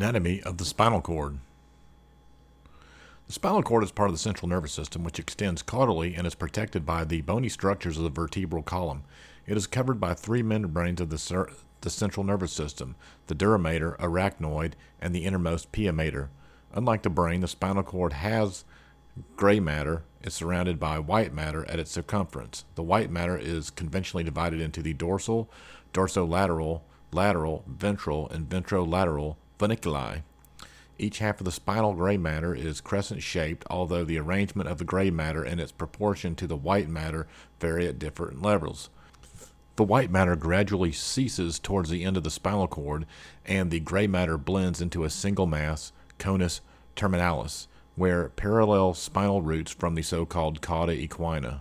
Anatomy of the spinal cord. The spinal cord is part of the central nervous system, which extends caudally and is protected by the bony structures of the vertebral column. It is covered by three membranes of the, cer- the central nervous system the dura mater, arachnoid, and the innermost pia mater. Unlike the brain, the spinal cord has gray matter is surrounded by white matter at its circumference. The white matter is conventionally divided into the dorsal, dorsolateral, lateral, ventral, and ventrolateral funiculi. Each half of the spinal gray matter is crescent shaped, although the arrangement of the gray matter and its proportion to the white matter vary at different levels. The white matter gradually ceases towards the end of the spinal cord, and the gray matter blends into a single mass, conus terminalis, where parallel spinal roots from the so called cauda equina.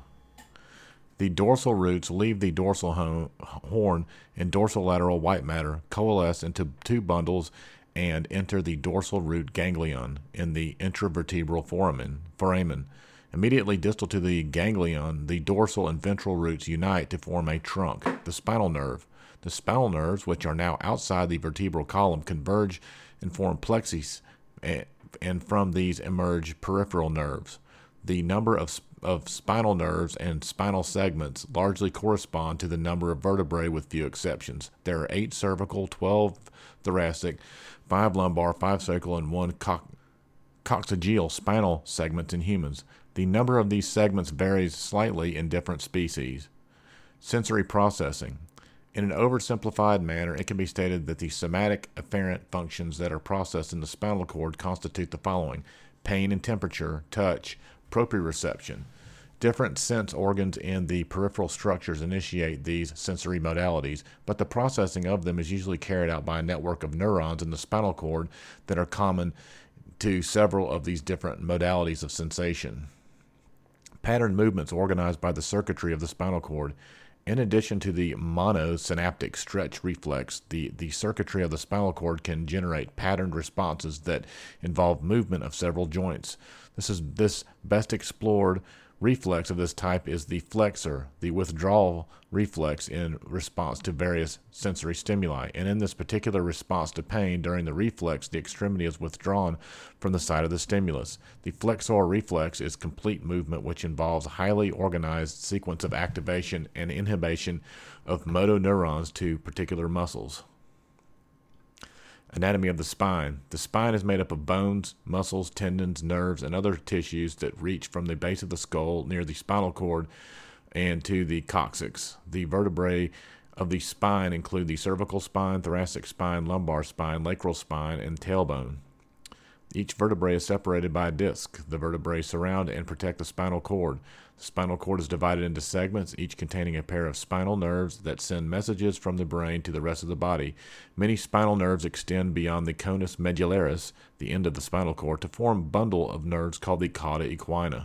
The dorsal roots leave the dorsal horn and dorsolateral white matter, coalesce into two bundles, and enter the dorsal root ganglion in the intravertebral foramen. foramen. Immediately distal to the ganglion, the dorsal and ventral roots unite to form a trunk, the spinal nerve. The spinal nerves, which are now outside the vertebral column, converge and form plexus, eh, and from these emerge peripheral nerves. The number of of spinal nerves and spinal segments largely correspond to the number of vertebrae with few exceptions. There are 8 cervical, 12 thoracic, 5 lumbar, 5 sacral, and 1 co- coccygeal spinal segments in humans. The number of these segments varies slightly in different species. Sensory processing. In an oversimplified manner, it can be stated that the somatic afferent functions that are processed in the spinal cord constitute the following pain and temperature, touch, proprioception. Different sense organs in the peripheral structures initiate these sensory modalities, but the processing of them is usually carried out by a network of neurons in the spinal cord that are common to several of these different modalities of sensation. Pattern movements organized by the circuitry of the spinal cord. In addition to the monosynaptic stretch reflex, the, the circuitry of the spinal cord can generate patterned responses that involve movement of several joints. This is this best explored reflex of this type is the flexor, the withdrawal reflex in response to various sensory stimuli. And in this particular response to pain during the reflex, the extremity is withdrawn from the site of the stimulus. The flexor reflex is complete movement which involves a highly organized sequence of activation and inhibition of motor neurons to particular muscles. Anatomy of the spine. The spine is made up of bones, muscles, tendons, nerves, and other tissues that reach from the base of the skull near the spinal cord and to the coccyx. The vertebrae of the spine include the cervical spine, thoracic spine, lumbar spine, sacral spine, and tailbone. Each vertebrae is separated by a disc. The vertebrae surround and protect the spinal cord. The spinal cord is divided into segments, each containing a pair of spinal nerves that send messages from the brain to the rest of the body. Many spinal nerves extend beyond the conus medullaris, the end of the spinal cord, to form a bundle of nerves called the cauda equina.